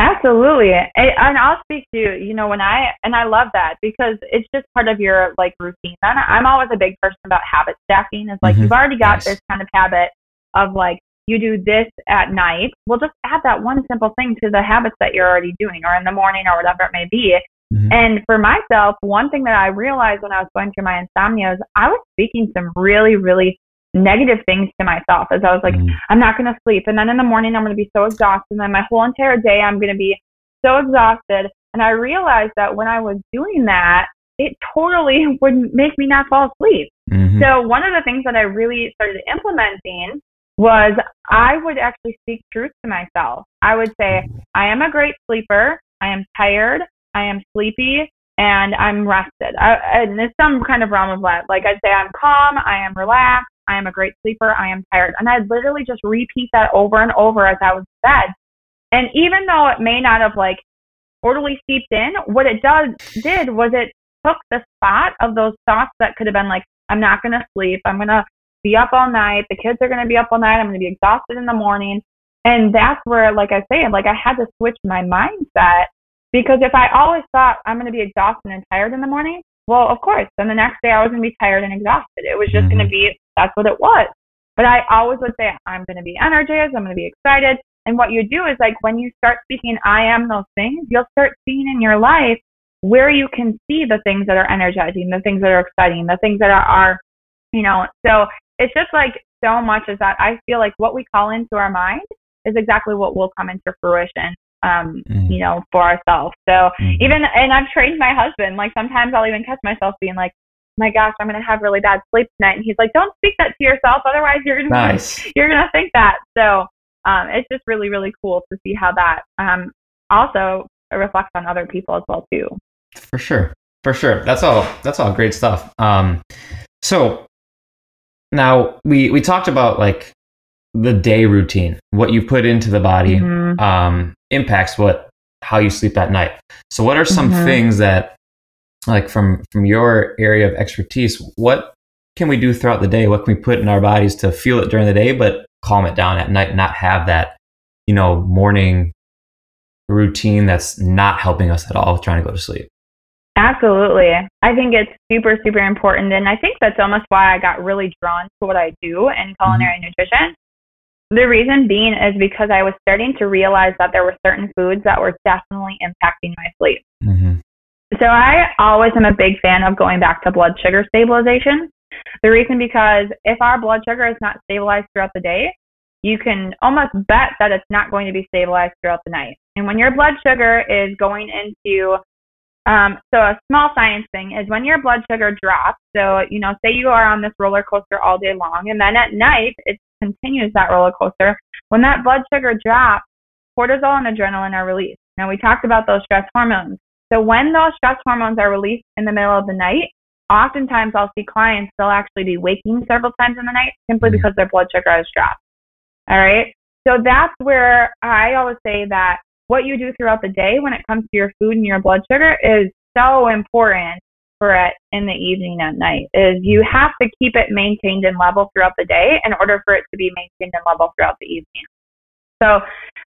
Absolutely. And I'll speak to, you You know, when I, and I love that because it's just part of your like routine. And I'm always a big person about habit stacking. It's like mm-hmm. you've already got nice. this kind of habit of like, you do this at night. Well, just add that one simple thing to the habits that you're already doing or in the morning or whatever it may be. Mm-hmm. And for myself, one thing that I realized when I was going through my insomnia is I was speaking some really, really negative things to myself as I was like, mm. I'm not going to sleep. And then in the morning, I'm going to be so exhausted. And then my whole entire day, I'm going to be so exhausted. And I realized that when I was doing that, it totally *laughs* would make me not fall asleep. Mm-hmm. So one of the things that I really started implementing was I would actually speak truth to myself. I would say, I am a great sleeper. I am tired. I am sleepy and I'm rested. I, and it's some kind of realm of that. Like I'd say, I'm calm. I am relaxed. I am a great sleeper. I am tired. And I'd literally just repeat that over and over as I was in bed. And even though it may not have like totally seeped in, what it does did was it took the spot of those thoughts that could have been like, I'm not gonna sleep, I'm gonna be up all night, the kids are gonna be up all night, I'm gonna be exhausted in the morning. And that's where, like I say, like I had to switch my mindset because if I always thought I'm gonna be exhausted and tired in the morning, well, of course, then the next day I was gonna be tired and exhausted. It was just mm-hmm. gonna be that's what it was. But I always would say, I'm going to be energized. I'm going to be excited. And what you do is like when you start speaking, I am those things, you'll start seeing in your life where you can see the things that are energizing, the things that are exciting, the things that are, are you know, so it's just like so much is that I feel like what we call into our mind is exactly what will come into fruition um, mm-hmm. you know, for ourselves. So mm-hmm. even, and I've trained my husband, like sometimes I'll even catch myself being like, my gosh, I'm going to have really bad sleep tonight. And he's like, don't speak that to yourself. Otherwise you're going nice. to, *laughs* you're going to think that. So, um, it's just really, really cool to see how that, um, also reflects on other people as well too. For sure. For sure. That's all, that's all great stuff. Um, so now we, we talked about like the day routine, what you put into the body, mm-hmm. um, impacts what, how you sleep at night. So what are some mm-hmm. things that like from from your area of expertise what can we do throughout the day what can we put in our bodies to feel it during the day but calm it down at night not have that you know morning routine that's not helping us at all trying to go to sleep absolutely i think it's super super important and i think that's almost why i got really drawn to what i do in culinary mm-hmm. nutrition the reason being is because i was starting to realize that there were certain foods that were definitely impacting my sleep mm-hmm. So I always am a big fan of going back to blood sugar stabilization. The reason because if our blood sugar is not stabilized throughout the day, you can almost bet that it's not going to be stabilized throughout the night. And when your blood sugar is going into um, so a small science thing is when your blood sugar drops. So you know, say you are on this roller coaster all day long, and then at night it continues that roller coaster. When that blood sugar drops, cortisol and adrenaline are released. Now we talked about those stress hormones. So when those stress hormones are released in the middle of the night, oftentimes I'll see clients they'll actually be waking several times in the night simply mm-hmm. because their blood sugar has dropped. All right. So that's where I always say that what you do throughout the day when it comes to your food and your blood sugar is so important for it in the evening at night is you have to keep it maintained and level throughout the day in order for it to be maintained and level throughout the evening. So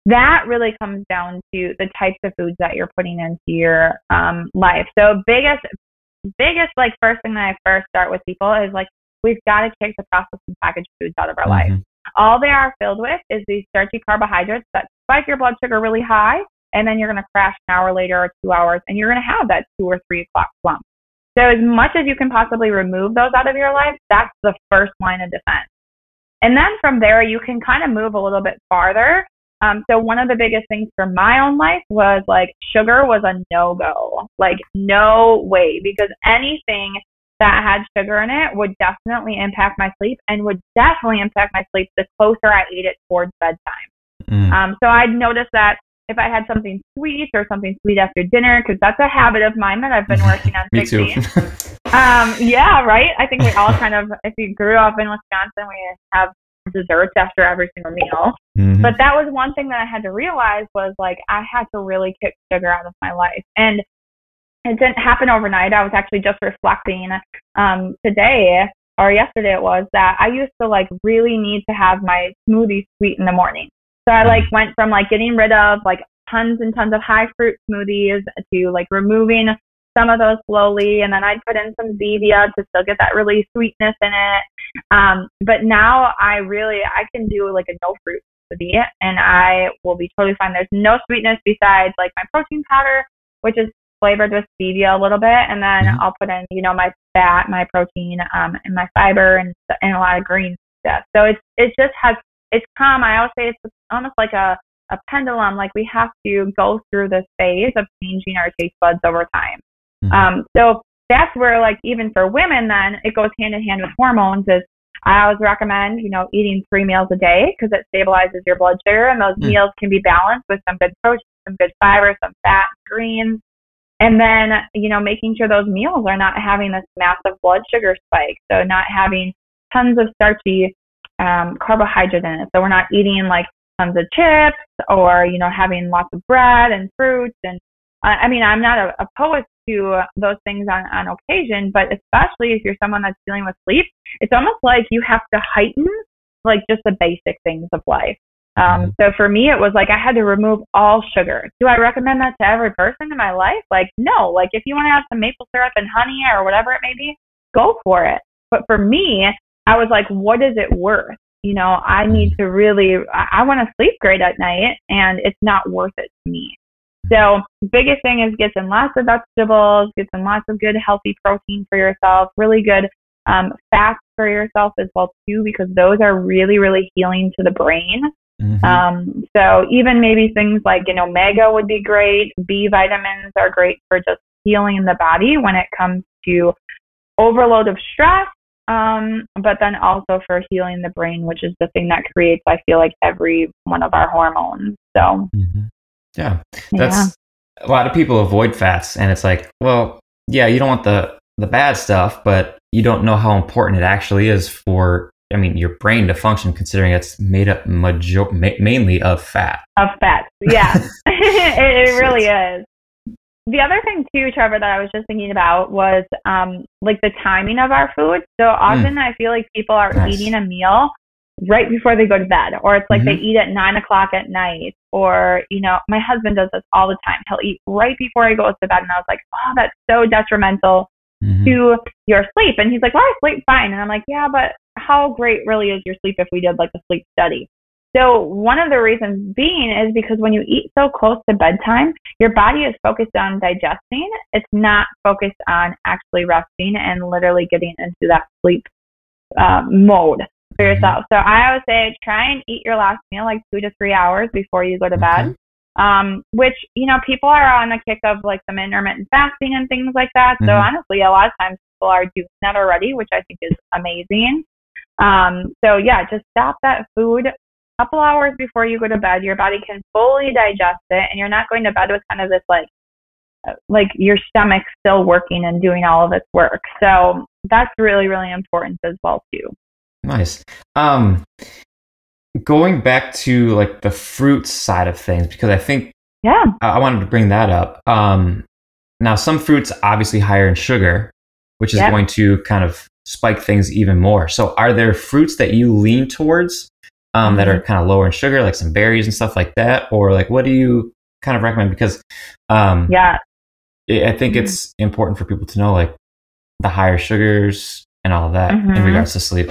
that really comes down to the types of foods that you're putting into your um, life. So biggest, biggest like first thing that I first start with people is like we've got to kick the processed and packaged foods out of our mm-hmm. life. All they are filled with is these starchy carbohydrates that spike your blood sugar really high, and then you're going to crash an hour later or two hours, and you're going to have that two or three o'clock slump. So as much as you can possibly remove those out of your life, that's the first line of defense. And then from there, you can kind of move a little bit farther. Um, so one of the biggest things for my own life was like sugar was a no go, like no way, because anything that had sugar in it would definitely impact my sleep and would definitely impact my sleep the closer I ate it towards bedtime. Mm. Um, so I'd noticed that if I had something sweet or something sweet after dinner, because that's a habit of mine that I've been *laughs* working on. Me too. *laughs* um, yeah, right. I think we all kind of, if you grew up in Wisconsin, we have desserts after every single meal. Mm-hmm. But that was one thing that I had to realize was like I had to really kick sugar out of my life, and it didn't happen overnight. I was actually just reflecting um, today or yesterday it was that I used to like really need to have my smoothie sweet in the morning. So I like went from like getting rid of like tons and tons of high fruit smoothies to like removing some of those slowly and then I'd put in some stevia to still get that really sweetness in it. Um, but now I really I can do like a no fruit smoothie and I will be totally fine. There's no sweetness besides like my protein powder, which is flavored with stevia a little bit, and then mm-hmm. I'll put in you know my fat, my protein, um, and my fiber and and a lot of green stuff. So it's it just has it's calm. I always say it's almost like a, a pendulum. Like we have to go through this phase of changing our taste buds over time. Mm-hmm. Um, so that's where like even for women, then it goes hand in hand with hormones. Is I always recommend you know eating three meals a day because it stabilizes your blood sugar, and those mm-hmm. meals can be balanced with some good protein, some good fiber, some fat, greens. And then, you know, making sure those meals are not having this massive blood sugar spike. So not having tons of starchy um, carbohydrate in it. So we're not eating like tons of chips or, you know, having lots of bread and fruits. And uh, I mean, I'm not a, opposed to those things on, on occasion, but especially if you're someone that's dealing with sleep, it's almost like you have to heighten like just the basic things of life. Um, mm-hmm. so for me, it was like I had to remove all sugar. Do I recommend that to every person in my life? Like, no. Like, if you want to have some maple syrup and honey or whatever it may be, go for it. But for me, I was like, what is it worth? You know, I need to really, I, I want to sleep great at night and it's not worth it to me. So biggest thing is get some lots of vegetables, get some lots of good healthy protein for yourself, really good um, fats for yourself as well too, because those are really, really healing to the brain. Mm-hmm. Um, so even maybe things like, you know, omega would be great. B vitamins are great for just healing the body when it comes to overload of stress um, but then also for healing the brain, which is the thing that creates, I feel like, every one of our hormones. So, mm-hmm. yeah, that's yeah. a lot of people avoid fats, and it's like, well, yeah, you don't want the the bad stuff, but you don't know how important it actually is for, I mean, your brain to function, considering it's made up major- ma- mainly of fat. Of fat, yeah, *laughs* *laughs* it, it really is the other thing too, Trevor, that I was just thinking about was um, like the timing of our food. So often mm. I feel like people are nice. eating a meal right before they go to bed, or it's like mm-hmm. they eat at nine o'clock at night, or you know, my husband does this all the time. He'll eat right before he goes to bed, and I was like, oh, that's so detrimental mm-hmm. to your sleep. And he's like, well, I sleep fine, and I'm like, yeah, but how great really is your sleep if we did like a sleep study? So one of the reasons being is because when you eat so close to bedtime, your body is focused on digesting. It's not focused on actually resting and literally getting into that sleep uh, mode for mm-hmm. yourself. So I always say try and eat your last meal like two to three hours before you go to bed. Um, which you know people are on the kick of like some intermittent fasting and things like that. Mm-hmm. So honestly, a lot of times people are doing that already, which I think is amazing. Um, so yeah, just stop that food couple hours before you go to bed, your body can fully digest it, and you're not going to bed with kind of this like uh, like your stomach still working and doing all of its work. So that's really really important as well too. Nice. Um, going back to like the fruit side of things because I think yeah I, wanted to bring that up. Um, now some fruits obviously higher in sugar, which is yep. going to kind of spike things even more. So are there fruits that you lean towards um, that are kind of lower in sugar, like some berries and stuff like that? Or like, what do you kind of recommend? Because um, yeah, I think mm-hmm. it's important for people to know like the higher sugars and all that mm-hmm. in regards to sleep.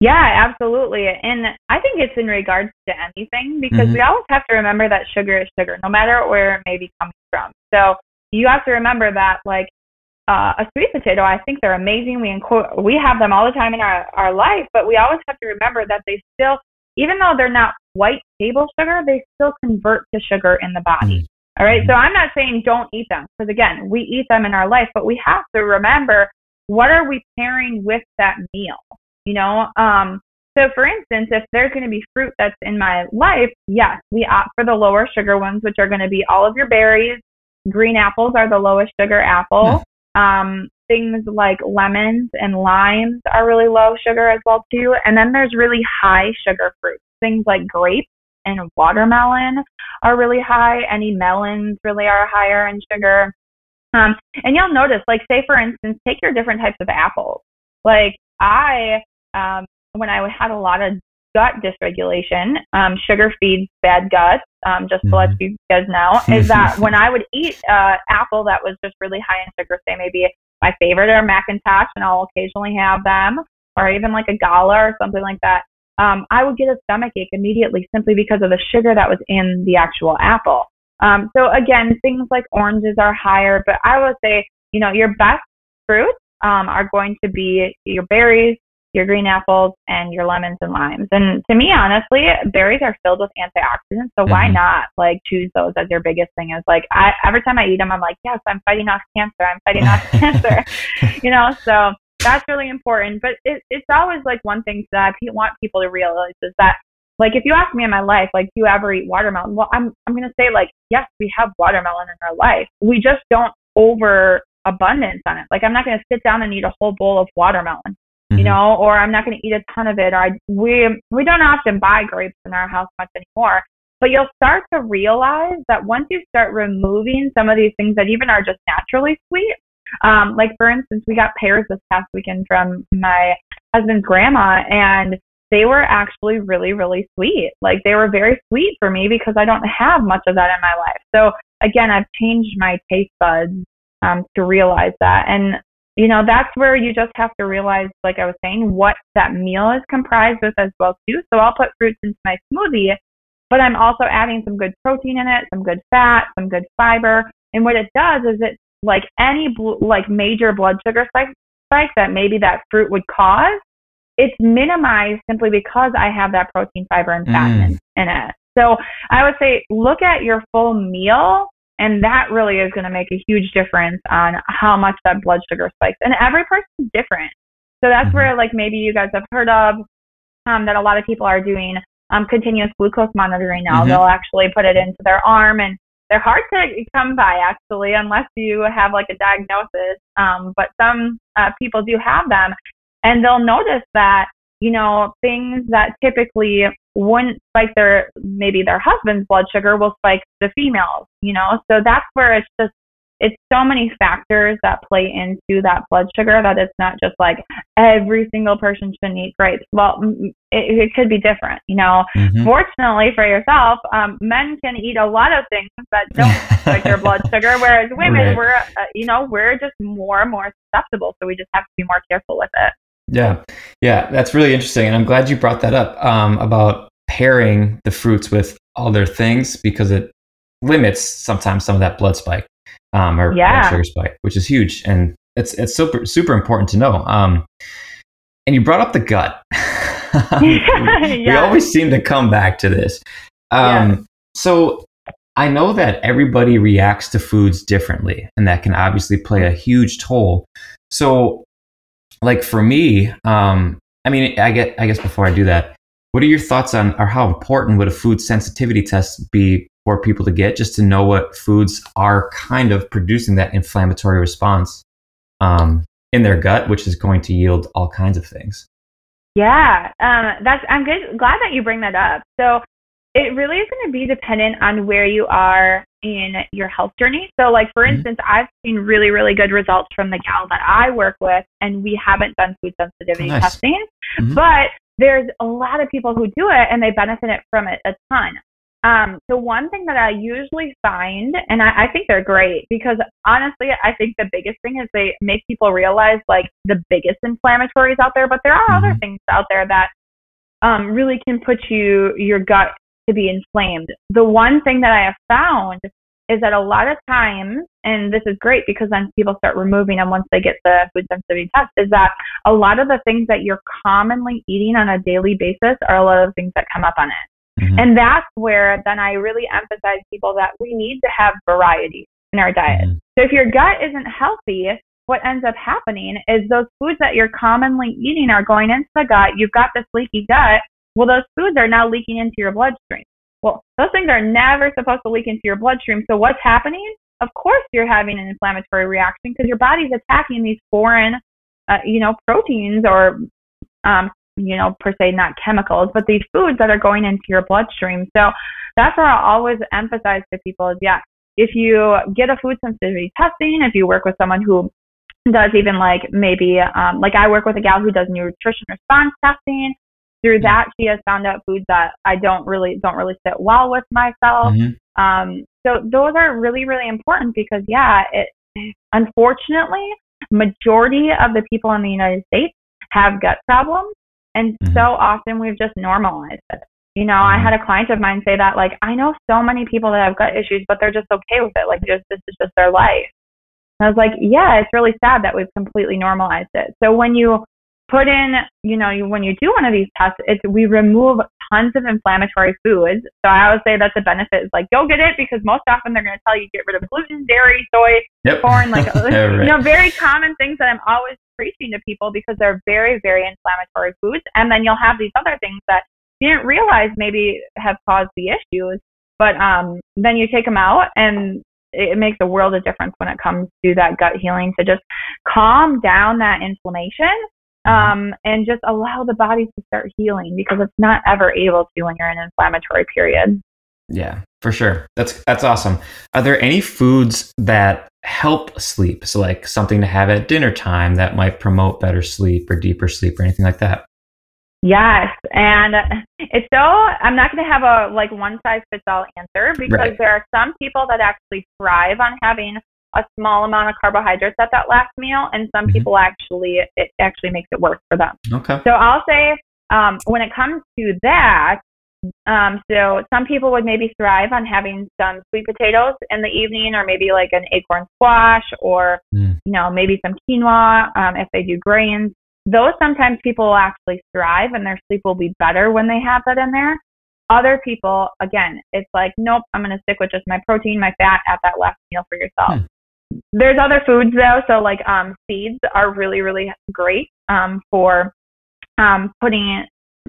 Yeah, absolutely. And I think it's in regards to anything because mm-hmm. we always have to remember that sugar is sugar, no matter where it may be coming from. So you have to remember that, like, uh, a sweet potato, I think they're amazing. We inco- we have them all the time in our, our life, but we always have to remember that they still, even though they're not white table sugar, they still convert to sugar in the body. Mm-hmm. All right. So I'm not saying don't eat them because again, we eat them in our life, but we have to remember what are we pairing with that meal? You know, um, so for instance, if there's going to be fruit that's in my life, yes, we opt for the lower sugar ones, which are going to be all of your berries. Green apples are the lowest sugar apple. Um, things like lemons and limes are really low sugar as well too. And then there's really high sugar fruits. Things like grapes and watermelon are really high. Any melons really are higher in sugar. Um, and you'll notice, like, say for instance, take your different types of apples. Like I, um, when I had a lot of gut dysregulation, um, sugar feeds bad guts. Um, just to let mm-hmm. you guys know, is that *laughs* when I would eat uh, apple that was just really high in sugar, say maybe my favorite are McIntosh, and I'll occasionally have them, or even like a Gala or something like that. Um, I would get a stomach ache immediately simply because of the sugar that was in the actual apple. Um, so again, things like oranges are higher, but I would say, you know, your best fruits um, are going to be your berries, your green apples, and your lemons and limes. And to me, honestly, berries are filled with antioxidants. So mm-hmm. why not like choose those as your biggest thing? Is like I, every time I eat them, I'm like, yes, I'm fighting off cancer. I'm fighting off *laughs* cancer. *laughs* You know, so that's really important. But it, it's always like one thing that I want people to realize is that like if you ask me in my life, like, do you ever eat watermelon? Well, I'm I'm gonna say like, yes, we have watermelon in our life. We just don't over abundance on it. Like I'm not gonna sit down and eat a whole bowl of watermelon, mm-hmm. you know, or I'm not gonna eat a ton of it. Or I, we we don't often buy grapes in our house much anymore. But you'll start to realize that once you start removing some of these things that even are just naturally sweet, um, like for instance, we got pears this past weekend from my husband's grandma, and they were actually really, really sweet. Like they were very sweet for me because I don't have much of that in my life. So again, I've changed my taste buds um, to realize that. And you know, that's where you just have to realize, like I was saying, what that meal is comprised with as well too. So I'll put fruits into my smoothie, but I'm also adding some good protein in it, some good fat, some good fiber. And what it does is it like any bl- like major blood sugar spike, spike that maybe that fruit would cause, it's minimized simply because I have that protein, fiber, and fat mm. in, in it. So I would say look at your full meal, and that really is going to make a huge difference on how much that blood sugar spikes. And every person's different. So that's mm-hmm. where, like, maybe you guys have heard of um, that a lot of people are doing um, continuous glucose monitoring now. Mm-hmm. They'll actually put it into their arm, and they're hard to come by actually, unless you have like a diagnosis. Um, but some uh, people do have them, and they'll notice that you know things that typically wouldn't spike their maybe their husband's blood sugar will spike the females you know so that's where it's just it's so many factors that play into that blood sugar that it's not just like every single person should eat grapes. Well, it, it could be different, you know. Mm-hmm. Fortunately for yourself, um, men can eat a lot of things that don't spike their blood *laughs* sugar, whereas women, right. we're, uh, you know, we're just more and more susceptible. So we just have to be more careful with it. Yeah, yeah, that's really interesting, and I'm glad you brought that up um, about pairing the fruits with other things because it limits sometimes some of that blood spike um, or yeah. blood sugar spike, which is huge, and it's it's super super important to know. Um, and you brought up the gut. *laughs* *laughs* yeah. We always seem to come back to this. Um, yeah. So I know that everybody reacts to foods differently, and that can obviously play a huge toll. So like for me, um, I mean, I get, I guess before I do that, what are your thoughts on, or how important would a food sensitivity test be for people to get, just to know what foods are kind of producing that inflammatory response um, in their gut, which is going to yield all kinds of things. Yeah, um, that's. I'm good. Glad that you bring that up. So it really is going to be dependent on where you are in your health journey. So, like for mm-hmm. instance, I've seen really, really good results from the gal that I work with, and we haven't done food sensitivity nice. testing, mm-hmm. but there's a lot of people who do it and they benefit from it a ton. Um, the one thing that I usually find, and I, I think they're great because honestly, I think the biggest thing is they make people realize like the biggest inflammatories out there, but there are mm-hmm. other things out there that um, really can put you your gut to be inflamed. The one thing that I have found is that a lot of times, and this is great because then people start removing them once they get the food sensitivity test, is that a lot of the things that you're commonly eating on a daily basis are a lot of things that come up on it. Mm-hmm. And that's where then I really emphasize people that we need to have variety in our diet. Mm-hmm. So if your gut isn't healthy, what ends up happening is those foods that you're commonly eating are going into the gut. You've got this leaky gut. Well, those foods are now leaking into your bloodstream. Well, those things are never supposed to leak into your bloodstream. So what's happening? Of course, you're having an inflammatory reaction because your body's attacking these foreign, uh, you know, proteins or um, you know, per se, not chemicals, but these foods that are going into your bloodstream. So that's what I always emphasize to people is, yeah, if you get a food sensitivity testing, if you work with someone who does even like maybe, um, like I work with a gal who does nutrition response testing. Through mm-hmm. that, she has found out foods that I don't really don't really sit well with myself. Mm-hmm. Um, so those are really really important because yeah, it unfortunately majority of the people in the United States have gut problems and mm-hmm. so often we've just normalized it. You know, mm-hmm. I had a client of mine say that, like, I know so many people that have gut issues, but they're just okay with it. Like, just this is just their life. And I was like, yeah, it's really sad that we've completely normalized it. So when you put in, you know, you, when you do one of these tests, it's we remove tons of inflammatory foods. So I always say that's a benefit. Is like go get it because most often they're going to tell you get rid of gluten, dairy, soy, yep. corn, like *laughs* right. you know, very common things that I'm always preaching to people because they're very, very inflammatory foods. And then you'll have these other things that you didn't realize maybe have caused the issues, but um, then you take them out and it makes a world of difference when it comes to that gut healing to just calm down that inflammation. Um, and just allow the body to start healing because it's not ever able to when you're in an inflammatory period. Yeah, for sure. That's that's awesome. Are there any foods that help sleep? So like something to have at dinner time that might promote better sleep or deeper sleep or anything like that? Yes, and it's so I'm not going to have a like one size fits all answer because right. there are some people that actually thrive on having a small amount of carbohydrates at that last meal, and some mm-hmm. people actually it actually makes it work for them. Okay. So I'll say um, when it comes to that, um, so some people would maybe thrive on having some sweet potatoes in the evening, or maybe like an acorn squash, or mm. you know maybe some quinoa um, if they do grains. Those sometimes people will actually thrive, and their sleep will be better when they have that in there. Other people, again, it's like nope, I'm going to stick with just my protein, my fat at that last meal for yourself. Mm. There's other foods though, so like um, seeds are really really great um, for um, putting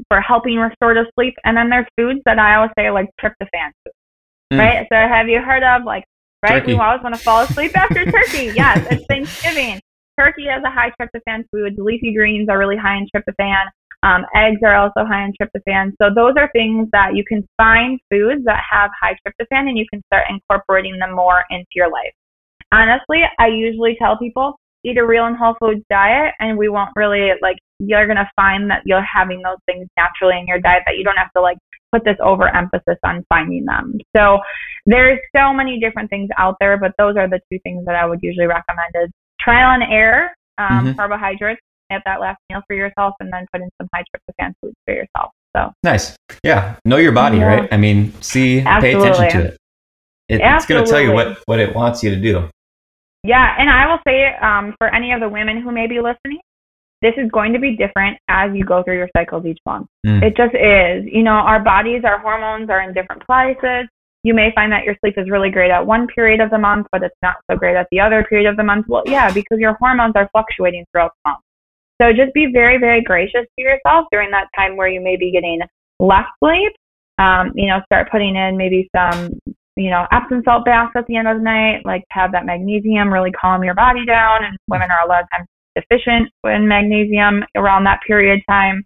for helping restorative sleep. And then there's foods that I always say are like tryptophan foods, mm. right? So have you heard of like, right? Turkey. We always want to fall asleep after turkey. *laughs* Yes, it's Thanksgiving. Turkey has a high tryptophan food. Leafy greens are really high in tryptophan. Um, eggs are also high in tryptophan. So those are things that you can find foods that have high tryptophan and you can start incorporating them more into your life. Honestly, I usually tell people eat a real and whole foods diet and we won't really like you're going to find that you're having those things naturally in your diet that you don't have to like put this overemphasis on finding them. So there's so many different things out there, but those are the two things that I would usually recommend is trial and error, um, mm-hmm. carbohydrates at that last meal for yourself and then put in some high tryptophan foods for yourself. So nice. Yeah. Know your body, yeah. right? I mean, see, Absolutely. pay attention to it. it it's going to tell you what, what it wants you to do. Yeah, and I will say um, for any of the women who may be listening, this is going to be different as you go through your cycles each month. Mm. It just is. You know, our bodies, our hormones are in different places. You may find that your sleep is really great at one period of the month, but it's not so great at the other period of the month. Well, yeah, because your hormones are fluctuating throughout the month. So just be very, very gracious to yourself during that time where you may be getting less sleep. Um, you know, start putting in maybe some you know, Epsom salt baths at the end of the night, like have that magnesium really calm your body down. And women are a lot of times deficient in magnesium around that period of time.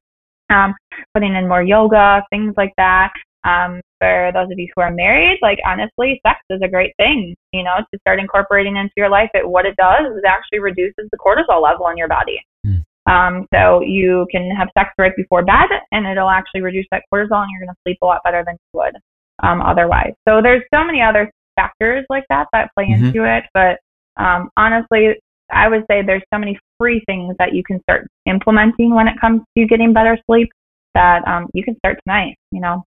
Um, putting in more yoga, things like that. Um, for those of you who are married, like honestly, sex is a great thing, you know, to start incorporating into your life. It, what it does is it actually reduces the cortisol level in your body. Mm. Um, so you can have sex right before bed and it'll actually reduce that cortisol and you're going to sleep a lot better than you would. Um, otherwise. So there's so many other factors like that that play mm-hmm. into it. But um, honestly, I would say there's so many free things that you can start implementing when it comes to getting better sleep that um, you can start tonight. You know.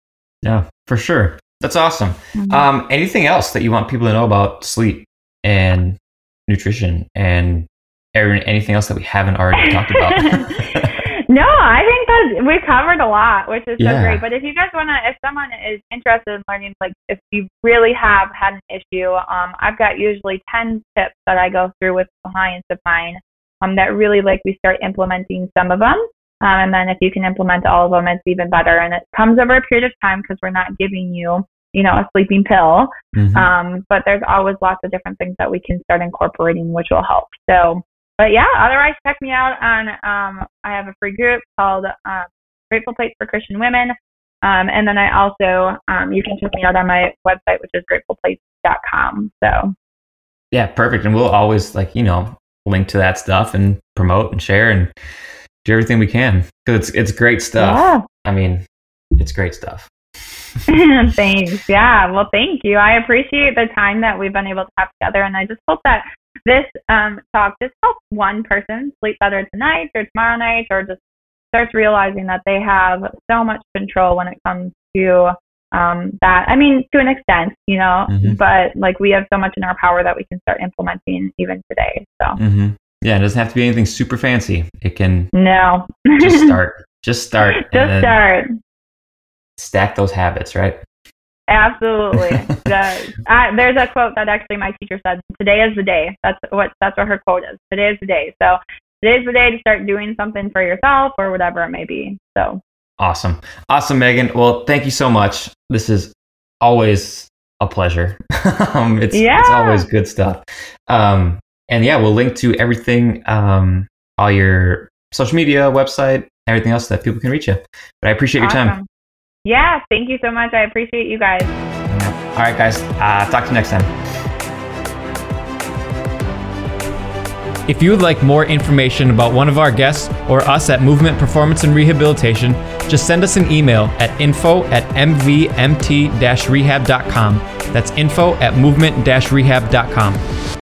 Yeah, for sure. That's awesome. Mm-hmm. Um, anything else that you want people to know about sleep and nutrition and anything else that we haven't already talked about? *laughs* *laughs* no, I think that we covered a lot, which is yeah. so great. But if you guys want to, if someone is interested in learning, like if you really have had an issue, um, I've got usually 10 tips that I go through with clients of mine um, that really like we start implementing some of them. Um, and then if you can implement all of them, it's even better. And it comes over a period of time because we're not giving you, you know, a sleeping pill. Mm-hmm. Um, but there's always lots of different things that we can start incorporating, which will help. So, but yeah, otherwise check me out on, um, I have a free group called uh, Grateful Plates for Christian Women. Um, and then I also, um, you can check me out on my website, which is gratefulplates.com. So, yeah, perfect. And we'll always like, you know, link to that stuff and promote and share and do everything we can because it's it's great stuff. Yeah. I mean, it's great stuff. *laughs* *laughs* Thanks. Yeah. Well, thank you. I appreciate the time that we've been able to have together, and I just hope that this um, talk just helps one person sleep better tonight or tomorrow night, or just starts realizing that they have so much control when it comes to um, that. I mean, to an extent, you know, mm-hmm. but like we have so much in our power that we can start implementing even today. So. Mm-hmm. Yeah, it doesn't have to be anything super fancy. It can no just start. *laughs* Just start. just start. Stack those habits, right? Absolutely. *laughs* the, I, there's a quote that actually my teacher said. Today is the day. That's what that's what her quote is. Today is the day. So today is the day to start doing something for yourself or whatever it may be. So awesome, awesome, Megan. Well, thank you so much. This is always a pleasure. *laughs* um, it's yeah. it's always good stuff. Um, and yeah, we'll link to everything, um, all your social media, website, everything else that people can reach you. But I appreciate awesome. your time. Yeah, thank you so much. I appreciate you guys. All right, guys. Uh, talk to you next time. If you would like more information about one of our guests or us at Movement Performance and Rehabilitation, just send us an email at info at mvmt-rehab.com. That's info at movement-rehab.com.